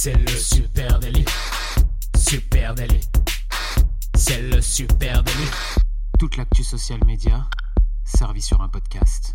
C'est le super délit. Super délit. C'est le super délit. Toute l'actu social média servie sur un podcast.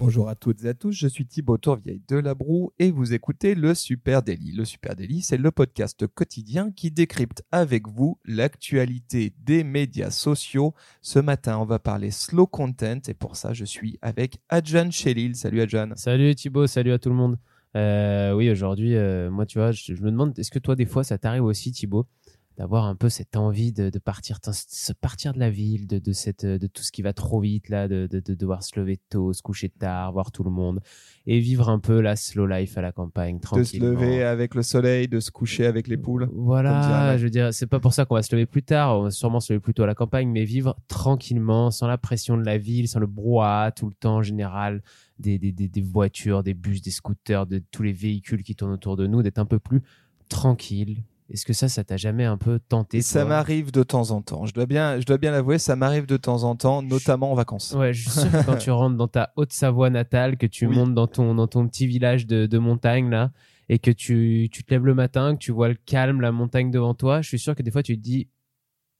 Bonjour à toutes et à tous, je suis Thibaut Tourvieille de La Broue et vous écoutez le Super Daily. Le Super Daily, c'est le podcast quotidien qui décrypte avec vous l'actualité des médias sociaux. Ce matin, on va parler slow content et pour ça, je suis avec Adjan Chelil. Salut Adjan. Salut Thibaut, salut à tout le monde. Euh, oui, aujourd'hui, euh, moi, tu vois, je, je me demande, est-ce que toi, des fois, ça t'arrive aussi, Thibaut, d'avoir un peu cette envie de, de partir, de se partir de la ville, de, de, cette, de tout ce qui va trop vite, là, de, de, de devoir se lever tôt, se coucher tard, voir tout le monde, et vivre un peu la slow life à la campagne, De se lever avec le soleil, de se coucher avec les poules. Voilà, je veux dire, c'est pas pour ça qu'on va se lever plus tard, on va sûrement se lever plus tôt à la campagne, mais vivre tranquillement, sans la pression de la ville, sans le brouhaha tout le temps en général, des, des, des, des voitures, des bus, des scooters, de tous les véhicules qui tournent autour de nous, d'être un peu plus tranquille. Est-ce que ça, ça t'a jamais un peu tenté Ça m'arrive de temps en temps. Je dois bien, je dois bien l'avouer, ça m'arrive de temps en temps, notamment en vacances. Ouais, je suis sûr que quand tu rentres dans ta Haute-Savoie natale, que tu Oui. montes dans ton, dans ton petit village de, de montagne, là, et que tu, tu te lèves le matin, que tu vois le calme, la montagne devant toi, je suis sûr que des fois tu te dis,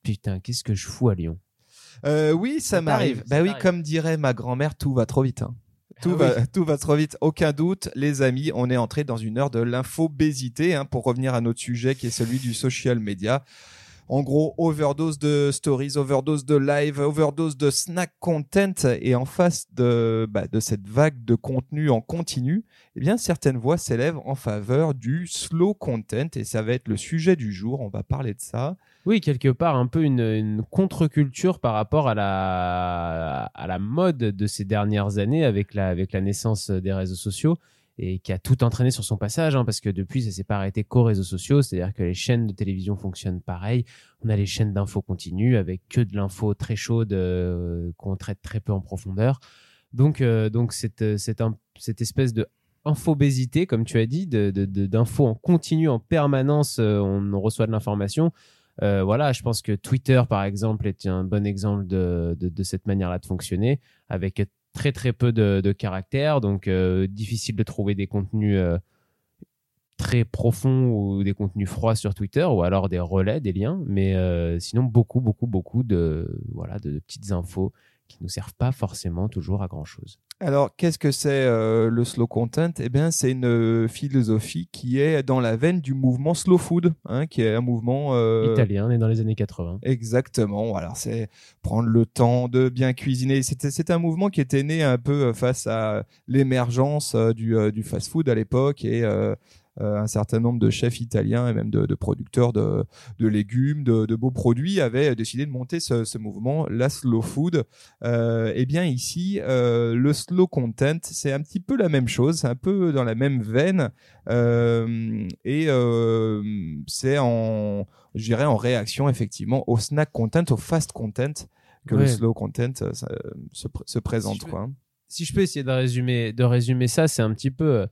putain, qu'est-ce que je fous à Lyon? Euh, oui, ça, Ça m'arrive. Bah oui, comme dirait ma grand-mère, tout va trop vite. hein. Tout, Ah va, tout va trop vite, aucun doute. Les amis, on est entré dans une heure de l'infobésité, hein, pour revenir à notre sujet qui est celui du social media. En gros, overdose de stories, overdose de live, overdose de snack content. Et en face de, bah, de cette vague de contenu en continu, eh bien, certaines voix s'élèvent en faveur du slow content. Et ça va être le sujet du jour. On va parler de ça. Oui, quelque part, un peu une, une contre-culture par rapport à la, à la mode de ces dernières années avec la, avec la naissance des réseaux sociaux et qui a tout entraîné sur son passage, hein, parce que depuis, ça s'est pas arrêté qu'aux réseaux sociaux, c'est-à-dire que les chaînes de télévision fonctionnent pareil. On a les chaînes d'infos continues avec que de l'info très chaude euh, qu'on traite très peu en profondeur. Donc, euh, donc cette, un- cette espèce de infobésité, comme tu as dit, de, de, de- d'infos en continu, en permanence, euh, on reçoit de l'information. Euh, voilà, je pense que Twitter, par exemple, est un bon exemple de, de cette manière-là de fonctionner, avec très très peu de, de caractères, donc euh, difficile de trouver des contenus euh, très profonds ou des contenus froids sur Twitter, ou alors des relais, des liens, mais euh, sinon beaucoup beaucoup beaucoup de voilà de petites infos qui nous servent pas forcément toujours à grand chose. Alors, qu'est-ce que c'est euh, le slow content? Eh bien, c'est une euh, philosophie qui est dans la veine du mouvement slow food, hein, qui est un mouvement euh, Italien, est dans les années 80. Exactement. Alors, c'est prendre le temps de bien cuisiner. C'est un mouvement qui était né un peu face à l'émergence du, du fast-food à l'époque et un certain nombre de chefs italiens et même de, de producteurs de, de légumes, de, de beaux produits avaient décidé de monter ce, ce mouvement, la slow food. Euh, eh bien ici, euh, le slow content, c'est un petit peu la même chose, c'est un peu dans la même veine, euh, et euh, c'est en, je dirais, en réaction effectivement au snack content, au fast content, que le slow content euh, ça, se, pr- se présente. je quoi. si je peux essayer de résumer, de résumer ça, c'est un petit peu euh,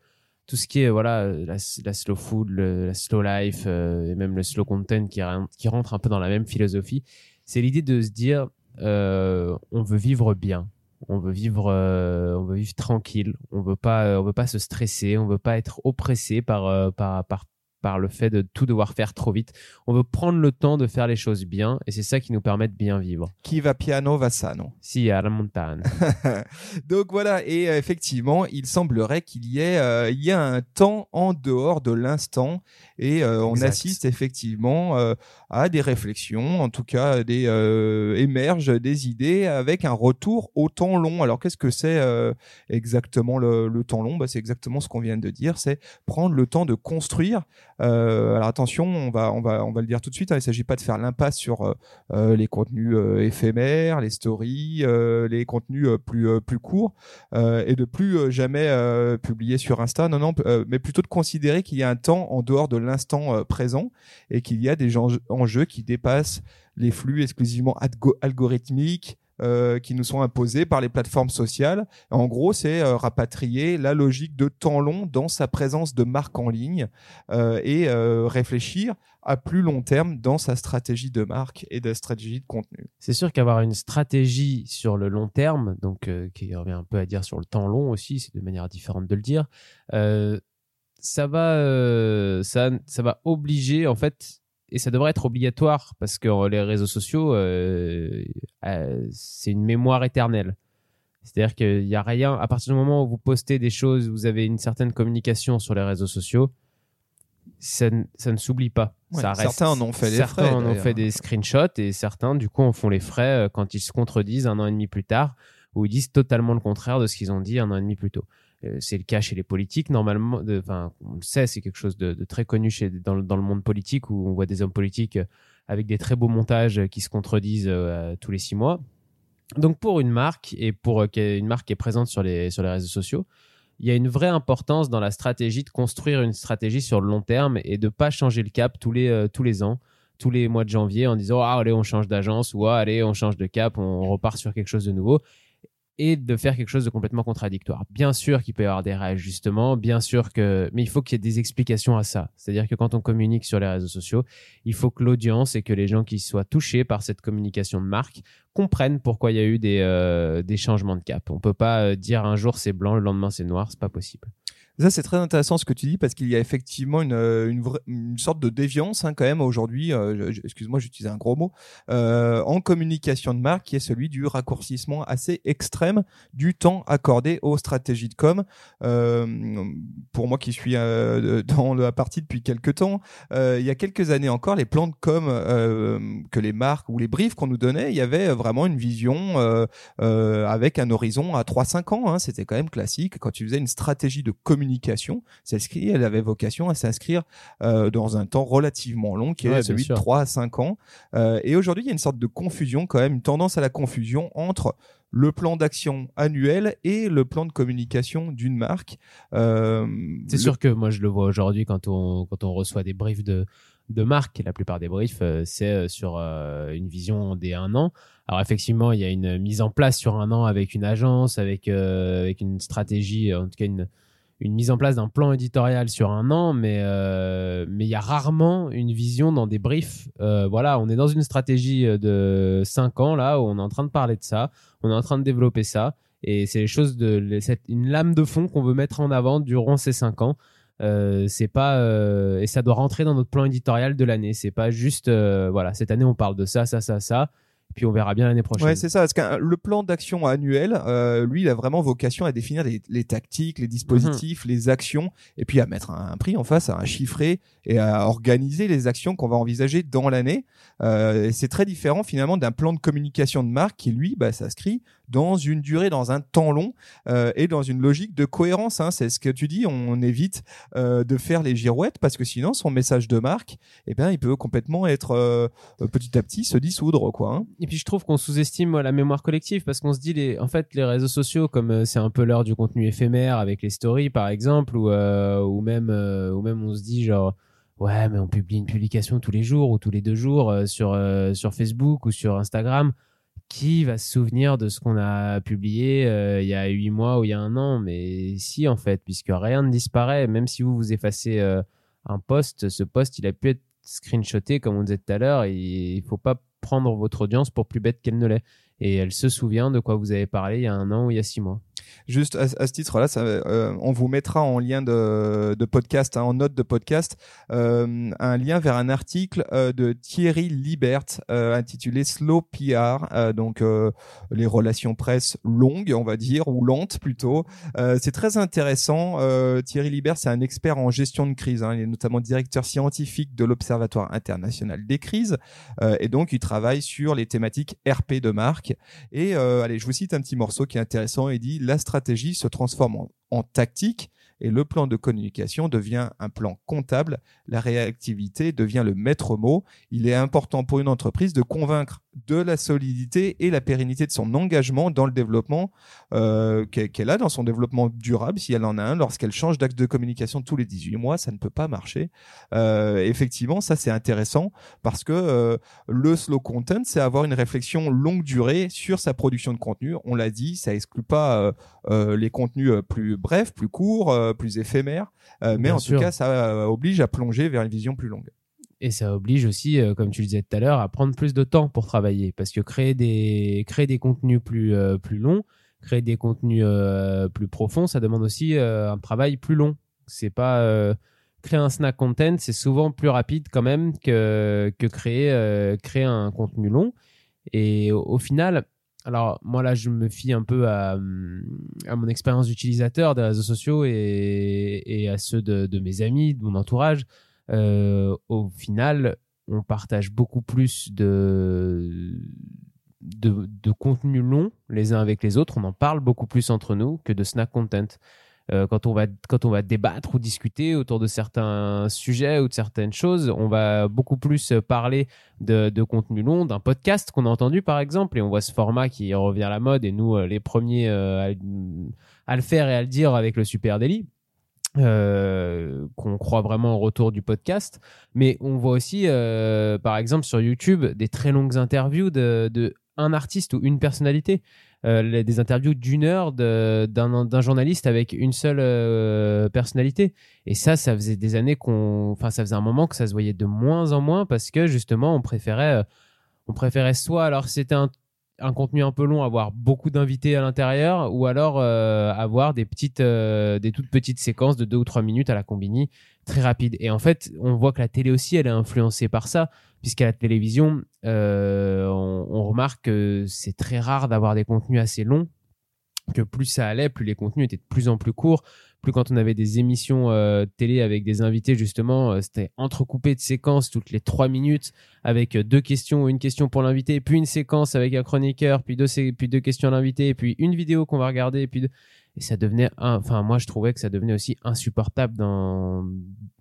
tout ce qui est voilà euh, la, slow food, la slow life euh, et même le slow content qui, qui rentre un peu dans la même philosophie. C'est l'idée de se dire euh, on veut vivre bien, on veut vivre, euh, on veut vivre tranquille, on veut pas, euh, on veut pas se stresser, on veut pas être oppressé par par par par le fait de tout devoir faire trop vite. On veut prendre le temps de faire les choses bien et c'est ça qui nous permet de bien vivre. Qui va piano va sano. Si à la montagne. Donc voilà, et euh, effectivement, il semblerait qu'il y ait, euh, il y a un temps en dehors de l'instant, et euh, on assiste effectivement euh, à des réflexions, en tout cas des émergent des idées avec un retour au temps long. Alors qu'est-ce que c'est exactement le, le temps long? Bah, C'est exactement ce qu'on vient de dire, c'est prendre le temps de construire. Euh, alors attention, on va, on va, on va le dire tout de suite. hein, il ne s'agit pas de faire l'impasse sur euh, euh, les contenus éphémères, les stories, les contenus plus plus courts et de plus jamais publier sur Insta. Non, non, mais plutôt de considérer qu'il y a un temps en dehors de l'instant présent et qu'il y a des enjeux, qui dépassent les flux exclusivement algo- algorithmiques. Euh, qui nous sont imposés par les plateformes sociales. En gros, c'est euh, rapatrier la logique de temps long dans sa présence de marque en ligne euh, et réfléchir à plus long terme dans sa stratégie de marque et de stratégie de contenu. C'est sûr qu'avoir une stratégie sur le long terme, donc qui revient un peu à dire sur le temps long aussi, c'est de manière différente de le dire, ça va, ça, ça va obliger en fait, et ça devrait être obligatoire parce que les réseaux sociaux, euh, euh, c'est une mémoire éternelle. C'est-à-dire qu'il n'y a rien, à partir du moment où vous postez des choses, vous avez une certaine communication sur les réseaux sociaux, ça, ne- ça ne s'oublie pas. Ouais, ça reste. certains en ont fait les certains frais, en ont fait des screenshots et certains, du coup, en font les frais euh, quand ils se contredisent un an et demi plus tard, où ils disent totalement le contraire de ce qu'ils ont dit un an et demi plus tôt. Euh, c'est le cas chez les politiques, normalement. Enfin, on le sait, c'est quelque chose de, très connu chez, dans, le- monde politique où on voit des hommes politiques euh, avec des très beaux montages euh, qui se contredisent tous les six mois. Donc, pour une marque et pour une marque qui est présente sur les, sur les réseaux sociaux, il y a une vraie importance dans la stratégie de construire une stratégie sur le long terme et de pas changer le cap tous les, tous les ans, tous les mois de janvier en disant ah, allez on change d'agence ou ah, allez on change de cap, on repart sur quelque chose de nouveau et de faire quelque chose de complètement contradictoire. Bien sûr qu'il peut y avoir des réajustements, bien sûr que, mais il faut qu'il y ait des explications à ça. C'est-à-dire que quand on communique sur les réseaux sociaux, il faut que l'audience et que les gens qui soient touchés par cette communication de marque comprennent pourquoi il y a eu des, euh, changements de cap. On peut pas euh, dire un jour c'est blanc, le lendemain c'est noir, c'est pas possible. Ça, c'est très intéressant ce que tu dis parce qu'il y a effectivement une, euh, une, sorte de déviance hein, quand même aujourd'hui, euh, excuse-moi, j'utilise un gros mot, euh, en communication de marque qui est celui du raccourcissement assez extrême du temps accordé aux stratégies de com. Pour moi qui suis dans la partie depuis quelques temps, il y a quelques années encore, les plans de com que les marques ou les briefs qu'on nous donnait, il y avait vraiment une vision avec un horizon à 3-5 ans. Hein, C'était quand même classique. Quand tu faisais une stratégie de communication, celle-ci, elle avait vocation à s'inscrire euh, dans un temps relativement long, qui est Ouais, celui de sûr. 3 à 5 ans. Euh, et aujourd'hui, il y a une sorte de confusion quand même, une tendance à la confusion entre le plan d'action annuel et le plan de communication d'une marque. Euh, C'est le- sûr que moi je le vois aujourd'hui quand on, quand on reçoit des briefs de, de marque, et la plupart des briefs, c'est sur une vision des un an. Alors effectivement, il y a une mise en place sur un an avec une agence, avec, euh, avec une stratégie, en tout cas une, une mise en place d'un plan éditorial sur un an, mais euh, mais il y a rarement une vision dans des briefs. Euh, voilà, on est dans une stratégie euh, de 5 ans là où on est en train de parler de ça, on est en train de développer ça, et c'est les choses de cette- une lame de fond qu'on veut mettre en avant durant ces 5 ans. C'est pas et ça doit rentrer dans notre plan éditorial de l'année. C'est pas juste voilà cette année on parle de ça, ça, ça, ça, puis on verra bien l'année prochaine. Ouais, c'est ça. Parce que le plan d'action annuel, euh, lui, il a vraiment vocation à définir les, les tactiques, les dispositifs, les actions, et puis à mettre un, un prix en face, à un chiffrer et à organiser les actions qu'on va envisager dans l'année. Euh, c'est très différent finalement d'un plan de communication de marque qui, lui, bah, s'inscrit dans une durée, dans un temps long euh, et dans une logique de cohérence. Hein. C'est ce que tu dis. On évite euh, de faire les girouettes parce que sinon, son message de marque, eh bien, il peut complètement être euh, petit à petit se dissoudre, quoi. hein. Et puis je trouve qu'on sous-estime la mémoire collective parce qu'on se dit les en fait les réseaux sociaux comme euh, c'est un peu l'heure du contenu éphémère avec les stories par exemple ou euh, ou même euh, ou même on se dit genre ouais mais on publie une publication tous les jours ou tous les deux jours euh, sur euh, sur Facebook ou sur Instagram qui va se souvenir de ce qu'on a publié euh, il y a huit mois ou il y a un an mais si en fait puisque rien ne disparaît même si vous vous effacez euh, un post ce post il a pu être screenshoté comme on disait tout à l'heure il faut pas prendre votre audience pour plus bête qu'elle ne l'est. Et elle se souvient de quoi vous avez parlé il y a un an ou il y a six mois Juste à, ce titre-là, euh, on vous mettra en lien de, de podcast, hein, en note de podcast, euh, un lien vers un article euh, de Thierry Libert euh, intitulé Slow PR, euh, donc euh, les relations presse longues, on va dire, ou lentes plutôt. C'est très intéressant. Thierry Libert, c'est un expert en gestion de crise. Hein, il est notamment directeur scientifique de l'Observatoire international des crises, et donc il travaille sur les thématiques RP de marque. Et allez, je vous cite un petit morceau qui est intéressant. Il dit la stratégie se transforme en, en tactique et le plan de communication devient un plan comptable. La réactivité devient le maître mot. Il est important pour une entreprise de convaincre de la solidité et la pérennité de son engagement dans le développement euh, qu'elle a, dans son développement durable, si elle en a un. Lorsqu'elle change d'axe de communication tous les 18 mois, ça ne peut pas marcher. Euh, effectivement, ça c'est intéressant parce que euh, le slow content, c'est avoir une réflexion longue durée sur sa production de contenu. On l'a dit, ça exclut pas euh, euh, les contenus euh, plus brefs, plus courts, euh, plus éphémères, euh, mais Bien en sûr. tout cas, ça oblige à plonger vers une vision plus longue. Et ça oblige aussi euh, comme tu le disais tout à l'heure à prendre plus de temps pour travailler parce que créer des créer des contenus plus euh, plus longs créer des contenus euh, plus profonds ça demande aussi un travail plus long C'est pas créer un snack content, c'est souvent plus rapide quand même que, que créer, créer un contenu long. Et au, final, alors moi là, je me fie un peu à, à mon expérience d'utilisateur des réseaux sociaux et, et à ceux de mes amis, de mon entourage. Euh, au final, on partage beaucoup plus de, de, de contenu long les uns avec les autres. On en parle beaucoup plus entre nous que de snack content. Euh, quand on va quand on va débattre ou discuter autour de certains sujets ou de certaines choses, on va beaucoup plus parler de, de contenu long, d'un podcast qu'on a entendu par exemple, et on voit ce format qui revient à la mode et nous euh, les premiers à, à le faire et à le dire avec le Super Daily. Euh, qu'on croit vraiment au retour du podcast, mais on voit aussi, euh, par exemple, sur YouTube, des très longues interviews de, un artiste ou une personnalité. Euh, des interviews d'une heure d'un journaliste avec une seule euh, personnalité. Et ça, ça faisait des années qu'on, enfin, ça faisait un moment que ça se voyait de moins en moins parce que justement, on préférait, euh, on préférait soit alors c'était un un contenu un peu long, avoir beaucoup d'invités à l'intérieur, ou alors euh, avoir des petites, euh, des toutes petites séquences de deux ou trois minutes à la combini, très rapide. Et en fait, on voit que la télé aussi, elle est influencée par ça, puisqu'à la télévision, euh, on, on remarque que c'est très rare d'avoir des contenus assez longs, que plus ça allait, plus les contenus étaient de plus en plus courts, plus quand on avait des émissions euh, télé avec des invités justement, euh, c'était entrecoupé de séquences toutes les trois minutes avec euh, deux questions, une question pour l'invité, puis une séquence avec un chroniqueur, puis deux, puis questions à l'invité, puis une vidéo qu'on va regarder, puis et ça devenait, un- enfin moi je trouvais que ça devenait aussi insupportable dans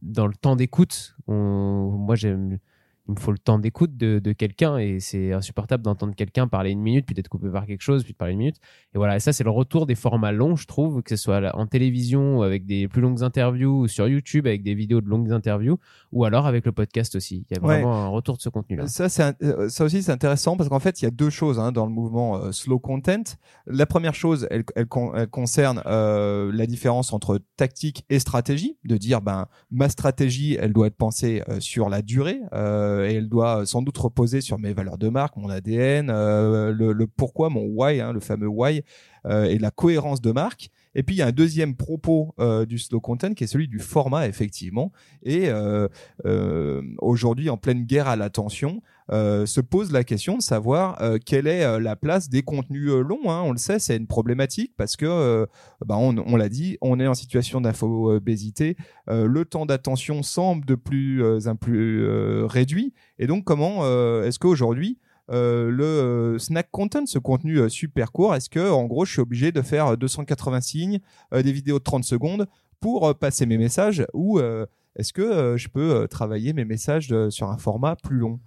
dans le temps d'écoute. Moi j'aime il me faut le temps d'écoute de, de quelqu'un et c'est insupportable d'entendre quelqu'un parler une minute puis d'être coupé par quelque chose puis de parler une minute et voilà et ça c'est le retour des formats longs je trouve que ce soit en télévision avec des plus longues interviews ou sur YouTube avec des vidéos de longues interviews ou alors avec le podcast aussi il y a Ouais. vraiment un retour de ce contenu là Ça, c'est euh, ça aussi, c'est intéressant parce qu'en fait, il y a deux choses hein, dans le mouvement euh, slow content. La première chose, elle, elle, elle concerne euh, la différence entre tactique et stratégie. De dire, ben, ma stratégie, elle doit être pensée euh, sur la durée euh, et elle doit sans doute reposer sur mes valeurs de marque, mon ADN, euh, le, le pourquoi, mon why, hein, le fameux why, euh, et la cohérence de marque. Et puis il y a un deuxième propos euh, du slow content qui est celui du format effectivement. Et euh, euh, aujourd'hui, en pleine guerre à l'attention, euh, se pose la question de savoir euh, quelle est euh, la place des contenus longs. hein. On le sait, c'est une problématique parce que, bah, on, on l'a dit, on est en situation d'infobésité. Le temps d'attention semble de plus en plus réduit. Et donc, comment est-ce qu'aujourd'hui le euh, snack content, ce contenu euh, super court, est-ce que en gros je suis obligé de faire euh, 280 signes, euh, des vidéos de 30 secondes pour euh, passer mes messages ou euh, est-ce que euh, je peux euh, travailler mes messages sur un format plus long?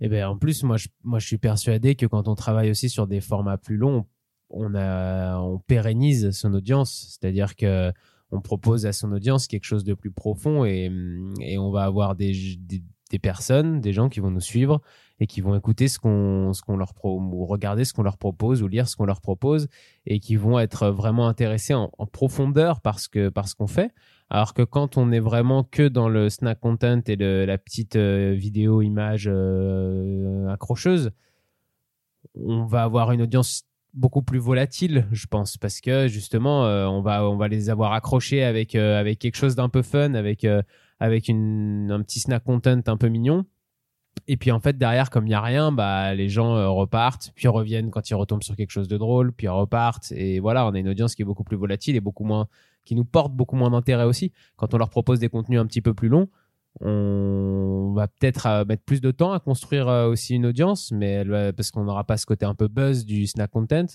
Et ben en plus, moi je, moi je suis persuadé que quand on travaille aussi sur des formats plus longs, on a, on pérennise son audience, c'est-à-dire que on propose à son audience quelque chose de plus profond et, et on va avoir des, des personnes, des gens qui vont nous suivre et qui vont écouter ce qu'on ce qu'on leur pro, ou regarder ce qu'on leur propose ou lire ce qu'on leur propose et qui vont être vraiment intéressés en, profondeur parce que parce qu'on fait. Alors que quand on est vraiment que dans le snack content et la petite euh, vidéo image euh, accrocheuse, on va avoir une audience beaucoup plus volatile, je pense, parce que justement, euh, on va on va les avoir accrochés avec avec quelque chose d'un peu fun, avec avec une, un petit snack content un peu mignon. Et puis en fait derrière, comme il y a rien, bah les gens euh, repartent, puis reviennent quand ils retombent sur quelque chose de drôle, puis repartent. Et voilà, on a une audience qui est beaucoup plus volatile et beaucoup moins, qui nous porte beaucoup moins d'intérêt aussi. Quand on leur propose des contenus un petit peu plus longs, on va peut-être euh, mettre plus de temps à construire euh, aussi une audience, mais parce qu'on n'aura pas ce côté un peu buzz du snack content.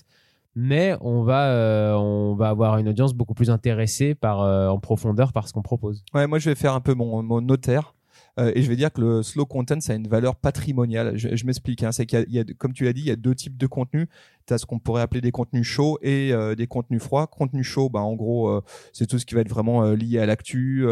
Mais on va, on va avoir une audience beaucoup plus intéressée par, en profondeur par ce qu'on propose. Ouais, moi je vais faire un peu mon, mon notaire. Euh, et je vais dire que le slow content, ça a une valeur patrimoniale. Je, m'explique. Hein, c'est qu'il y y a, comme tu l'as dit, il y a deux types de contenus. Tu as ce qu'on pourrait appeler des contenus chauds et euh, des contenus froids. Contenu chaud, bah, en gros, euh, c'est tout ce qui va être vraiment lié à l'actu,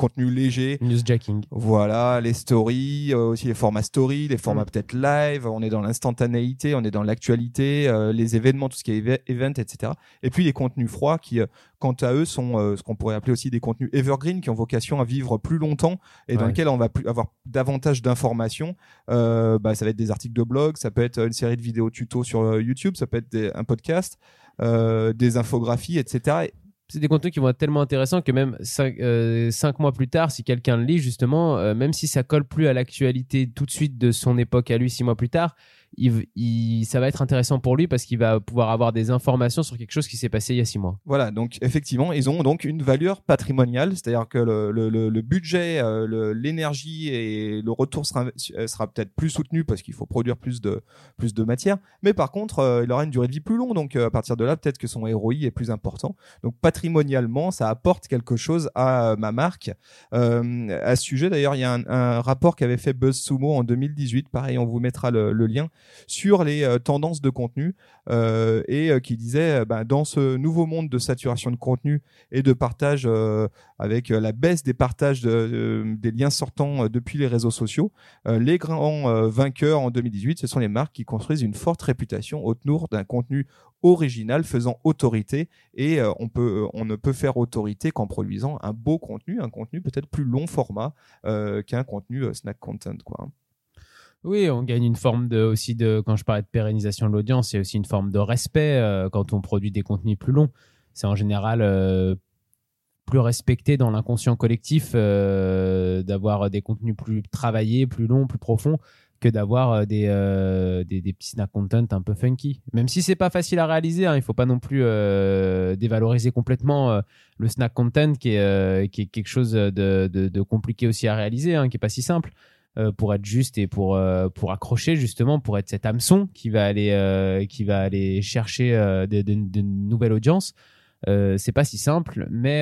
contenu léger. Newsjacking. Voilà, les stories, euh, aussi les formats story, les formats peut-être live, on est dans l'instantanéité, on est dans l'actualité, euh, les événements, tout ce qui est eve- event, etc. Et puis les contenus froids qui, euh, quant à eux, sont ce qu'on pourrait appeler aussi des contenus evergreen qui ont vocation à vivre plus longtemps et dans Ouais. lesquels on va plus avoir davantage d'informations. Bah, ça va être des articles de blog, ça peut être une série de vidéos tutos sur YouTube, ça peut être des- un podcast, euh, des infographies, etc. C'est des contenus qui vont être tellement intéressants que même cinq, euh, mois plus tard, si quelqu'un le lit, justement, euh, même si ça colle plus à l'actualité tout de suite de son époque à lui, six mois plus tard, ça va être intéressant pour lui parce qu'il va pouvoir avoir des informations sur quelque chose qui s'est passé il y a six mois. Voilà, donc effectivement, ils ont donc une valeur patrimoniale, c'est-à-dire que le, budget, euh, l'énergie et le retour sera, euh, sera peut-être plus soutenu parce qu'il faut produire plus de, matière, mais par contre, euh, il aura une durée de vie plus longue, donc à partir de là, peut-être que son ROI est plus important. Donc patrimonialement, ça apporte quelque chose à ma marque. à ce sujet, d'ailleurs, il y a un, un rapport qu'avait fait BuzzSumo en 2018, pareil, on vous mettra le lien, sur les euh, tendances de contenu euh, et euh, qui disait bah, dans ce nouveau monde de saturation de contenu et de partage avec la baisse des partages des liens sortants depuis les réseaux sociaux, les grands vainqueurs en 2018, ce sont les marques qui construisent une forte réputation autour d'un contenu original faisant autorité et on ne peut faire autorité qu'en produisant un beau contenu un contenu peut-être plus long format qu'un contenu snack content quoi oui, on gagne une forme de aussi de quand je parlais de pérennisation de l'audience, c'est aussi une forme de respect euh, quand on produit des contenus plus longs. C'est en général euh, plus respecté dans l'inconscient collectif euh, d'avoir des contenus plus travaillés, plus longs, plus profonds que d'avoir des, des, des, petits snack content un peu funky. Même si c'est pas facile à réaliser, hein, il faut pas non plus dévaloriser complètement le snack content qui est, qui est quelque chose de, de, de compliqué aussi à réaliser, hein, qui est pas si simple. Euh, pour être juste et pour euh, pour accrocher justement pour être cet hameçon qui va aller euh, qui va aller chercher de, nouvelles audiences c'est pas si simple mais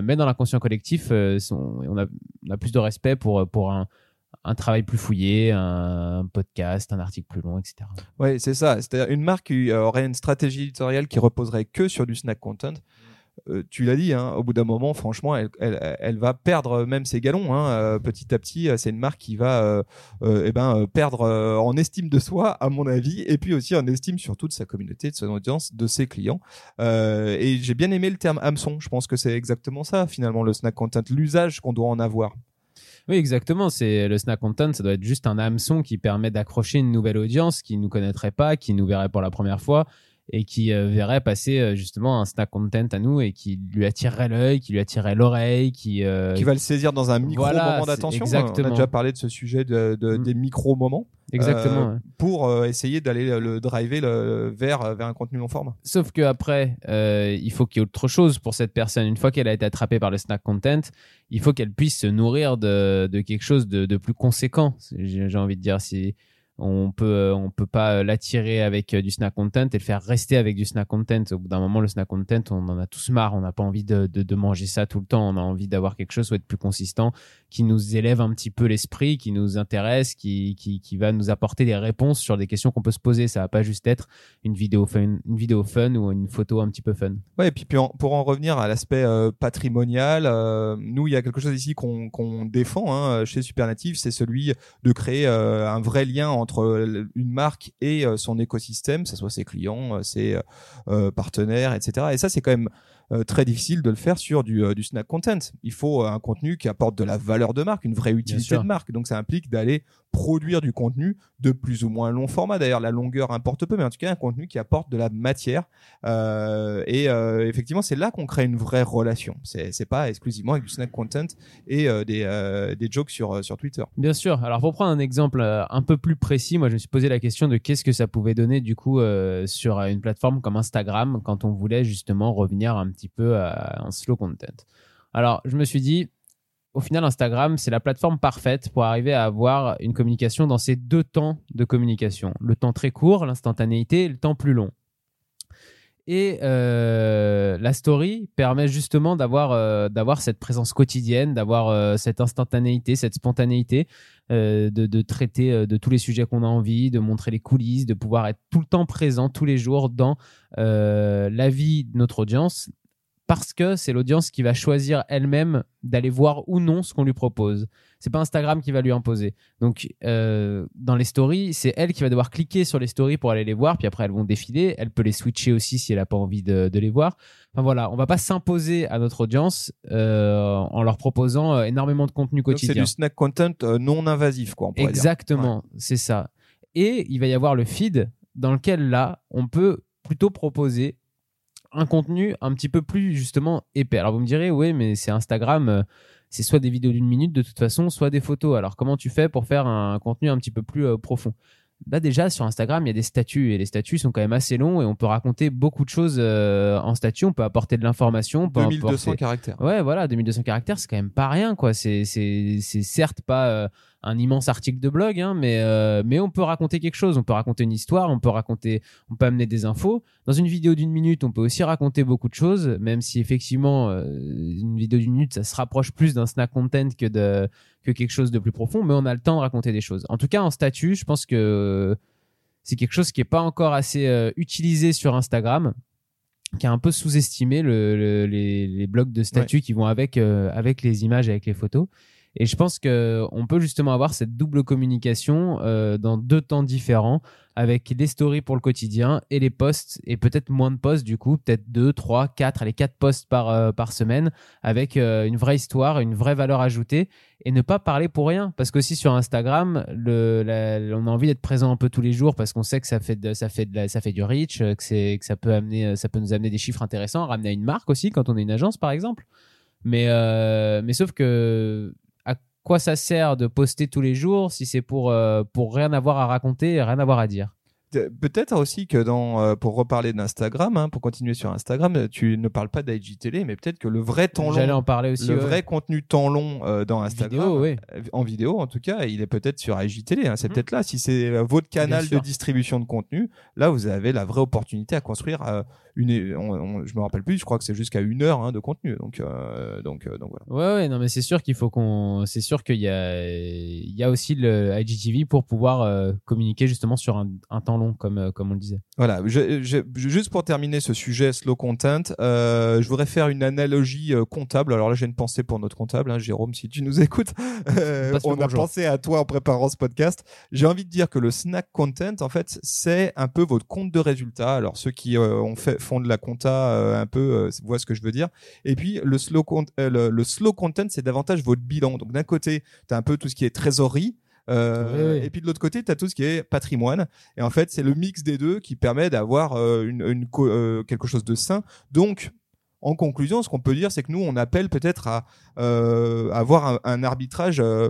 mais dans l'inconscient collectif on, a, on a plus de respect pour pour un un travail plus fouillé, un podcast, un article plus long, etc. Oui, c'est ça. C'est-à-dire une marque qui aurait une stratégie éditoriale qui reposerait que sur du snack content. Euh, tu l'as dit, hein, au bout d'un moment, franchement, elle, va perdre même ses galons. Hein, euh, petit à petit, c'est une marque qui va euh, eh ben, perdre en estime de soi, à mon avis, et puis aussi en estime surtout de sa communauté, de son audience, de ses clients. et j'ai bien aimé le terme hameçon. Je pense que c'est exactement ça, finalement, le snack content, l'usage qu'on doit en avoir. Oui, exactement. C'est le snack content, ça doit être juste un hameçon qui permet d'accrocher une nouvelle audience qui nous connaîtrait pas, qui nous verrait pour la première fois et qui euh, verrait passer euh, justement un snack content à nous et qui lui attirerait l'œil, qui lui attirerait l'oreille, qui euh, qui va le saisir dans un micro moment d'attention. Exactement. On a déjà parlé de ce sujet de, de mm. des micro moments. Exactement. Pour essayer d'aller le driver le, vers vers un contenu long format. Sauf que après, il faut qu'il y ait autre chose pour cette personne. Une fois qu'elle a été attrapée par le snack content, il faut qu'elle puisse se nourrir de, de quelque chose de, de plus conséquent. J'ai envie de dire si on peut euh, on peut pas euh, l'attirer avec euh, du snack content et le faire rester avec du snack content. Au bout d'un moment le snack content on en a tous marre. On n'a pas envie de, de, manger ça tout le temps. On a envie d'avoir quelque chose soit de plus consistant qui nous élève un petit peu l'esprit qui nous intéresse qui, qui, qui va nous apporter des réponses sur des questions qu'on peut se poser. Ça va pas juste être une vidéo fun une vidéo fun ou une photo un petit peu fun. Ouais et puis, pour en revenir à l'aspect patrimonial nous il y a quelque chose ici qu'on qu'on défend hein, chez Supernative c'est celui de créer un vrai lien entre euh, une marque et euh, son écosystème, que ce soit ses clients, euh, ses partenaires, etc. Et ça, c'est quand même très difficile de le faire sur du, du snack content. Il faut un contenu qui apporte de la valeur de marque, une vraie utilité de marque. Donc ça implique d'aller produire du contenu de plus ou moins long format. D'ailleurs, la longueur importe peu, mais en tout cas un contenu qui apporte de la matière. Euh, et euh, effectivement, c'est là qu'on crée une vraie relation. C'est pas exclusivement avec du snack content et euh, des des jokes sur sur Twitter. Bien sûr. Alors pour prendre un exemple un peu plus précis, moi je me suis posé la question de qu'est-ce que ça pouvait donner du coup sur une plateforme comme Instagram quand on voulait justement revenir un petit peu à un slow content. Alors, je me suis dit, au final, Instagram, c'est la plateforme parfaite pour arriver à avoir une communication dans ces deux temps de communication. Le temps très court, l'instantanéité, et le temps plus long. Et euh, la story permet justement d'avoir euh, cette présence quotidienne, d'avoir euh, cette instantanéité, cette spontanéité, de, de, traiter de tous les sujets qu'on a envie, de montrer les coulisses, de pouvoir être tout le temps présent, tous les jours dans la vie de notre audience parce que c'est l'audience qui va choisir elle-même d'aller voir ou non ce qu'on lui propose. C'est pas Instagram qui va lui imposer. Donc euh, dans les stories, c'est elle qui va devoir cliquer sur les stories pour aller les voir, puis après elles vont défiler. Elle peut les switcher aussi si elle a pas envie de, les voir. Enfin voilà, on va pas s'imposer à notre audience euh, en leur proposant euh, énormément de contenu quotidien. C'est du snack content non invasif, quoi. Exactement, c'est ça. Et il va y avoir le feed dans lequel là, on peut plutôt proposer un contenu un petit peu plus justement épais. Alors vous me direz, oui, mais c'est Instagram, euh, c'est soit des vidéos d'une minute de toute façon, soit des photos. Alors comment tu fais pour faire un contenu un petit peu plus euh, profond? Là déjà sur Instagram, il y a des statuts et les statuts sont quand même assez longs et on peut raconter beaucoup de choses euh, en statut. On peut apporter de l'information. on peut 2200 apporter- caractères. Ouais, voilà, 2200 caractères, c'est quand même pas rien, quoi. C'est, certes pas un immense article de blog, hein, mais, euh, mais on peut raconter quelque chose. On peut raconter une histoire, on peut raconter, on peut amener des infos. Dans une vidéo d'une minute, on peut aussi raconter beaucoup de choses, même si effectivement, euh, une vidéo d'une minute, ça se rapproche plus d'un snack content que de, que quelque chose de plus profond, mais on a le temps de raconter des choses. En tout cas, en statut, je pense que c'est quelque chose qui est pas encore assez euh, utilisé sur Instagram qui a un peu sous-estimé le, le- les, les blocs de statuts qui vont avec, euh, avec les images et avec les photos. Et je pense que on peut justement avoir cette double communication euh, dans deux temps différents, avec les stories pour le quotidien et les posts, et peut-être moins de posts du coup, peut-être deux, trois, quatre, allez, quatre posts par, euh, par semaine, avec euh, une vraie histoire, une vraie valeur ajoutée, et ne pas parler pour rien. Parce qu'aussi sur Instagram, le, la- on a envie d'être présent un peu tous les jours parce qu'on sait que ça fait, de, ça fait, de la- ça fait du reach, euh, que, que ça, peut amener, ça peut nous amener des chiffres intéressants, ramener à une marque aussi quand on est une agence par exemple. Mais, euh, mais sauf que quoi ça sert de poster tous les jours si c'est pour, euh, pour rien avoir à raconter et rien avoir à dire? Pe- Peut-être aussi que dans, euh, pour reparler d'Instagram, hein, pour continuer sur Instagram, euh, tu ne parles pas d'IGTV, mais peut-être que le vrai temps long, en parler aussi. le ouais. vrai contenu temps long euh, dans Instagram, Vidéo, ouais. en vidéo en tout cas, il est peut-être sur IGTV. Hein, c'est Mhm. peut-être là, si c'est votre canal de distribution de contenu, là vous avez la vraie opportunité à construire une. on- on- je me rappelle plus, je crois que c'est jusqu'à une heure hein, de contenu. Donc, euh, donc, euh, donc voilà. Ouais, ouais, non, mais c'est sûr qu'il faut qu'on. C'est sûr qu'il y a, il y a aussi le IGTV pour pouvoir euh, communiquer justement sur un, un temps long, comme, euh, comme on le disait. Voilà, je- je- juste pour terminer ce sujet slow content, euh, je voudrais faire une analogie euh, comptable. Alors là, j'ai une pensée pour notre comptable, hein, Jérôme, si tu nous écoutes. Euh, on a pensé à toi en préparant ce podcast. J'ai envie de dire que le snack content, en fait, c'est un peu votre compte de résultats. Alors ceux qui euh, ont fait font de la compta euh, un peu euh, voient ce que je veux dire. Et puis le slow con- euh, le, le slow content, c'est davantage votre bilan. Donc d'un côté, tu as un peu tout ce qui est trésorerie. euh, Oui, oui. Et puis de l'autre côté, tu as tout ce qui est patrimoine. Et en fait, c'est le mix des deux qui permet d'avoir euh, une, euh, quelque chose de sain. Donc, en conclusion, ce qu'on peut dire, c'est que nous, on appelle peut-être à euh, avoir un, un arbitrage euh,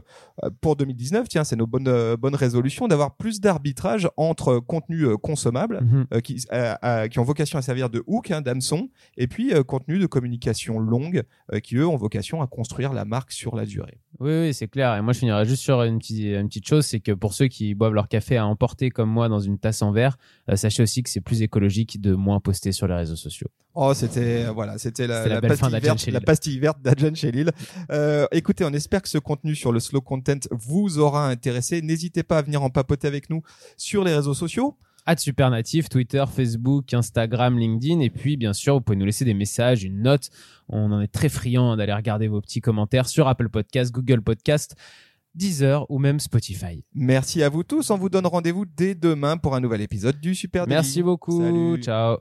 pour 2019. Tiens, c'est nos bonnes euh, bonnes résolutions d'avoir plus d'arbitrage entre contenus consommables Mhm. qui, qui ont vocation à servir de hook, hein, d'hameçon, et puis contenus de communication longue qui eux ont vocation à construire la marque sur la durée. Oui, oui, c'est clair. Et moi, je finirai juste sur une petite, une petite chose, c'est que pour ceux qui boivent leur café à emporter comme moi dans une tasse en verre, sachez aussi que c'est plus écologique de moins poster sur les réseaux sociaux. Oh, c'était voilà, c'était la, la la pastille verte, la pastille verte d'Adjan chez Lille. Euh, écoutez, on espère que ce contenu sur le slow content vous aura intéressé. N'hésitez pas à venir en papoter avec nous sur les réseaux sociaux. At Supernatif, Twitter, Facebook, Instagram, LinkedIn. Et puis, bien sûr, vous pouvez nous laisser des messages, une note. On en est très friand d'aller regarder vos petits commentaires sur Apple Podcast, Google Podcast, Deezer ou même Spotify. Merci à vous tous. On vous donne rendez-vous dès demain pour un nouvel épisode du Super Daily. Merci beaucoup. Salut. Ciao.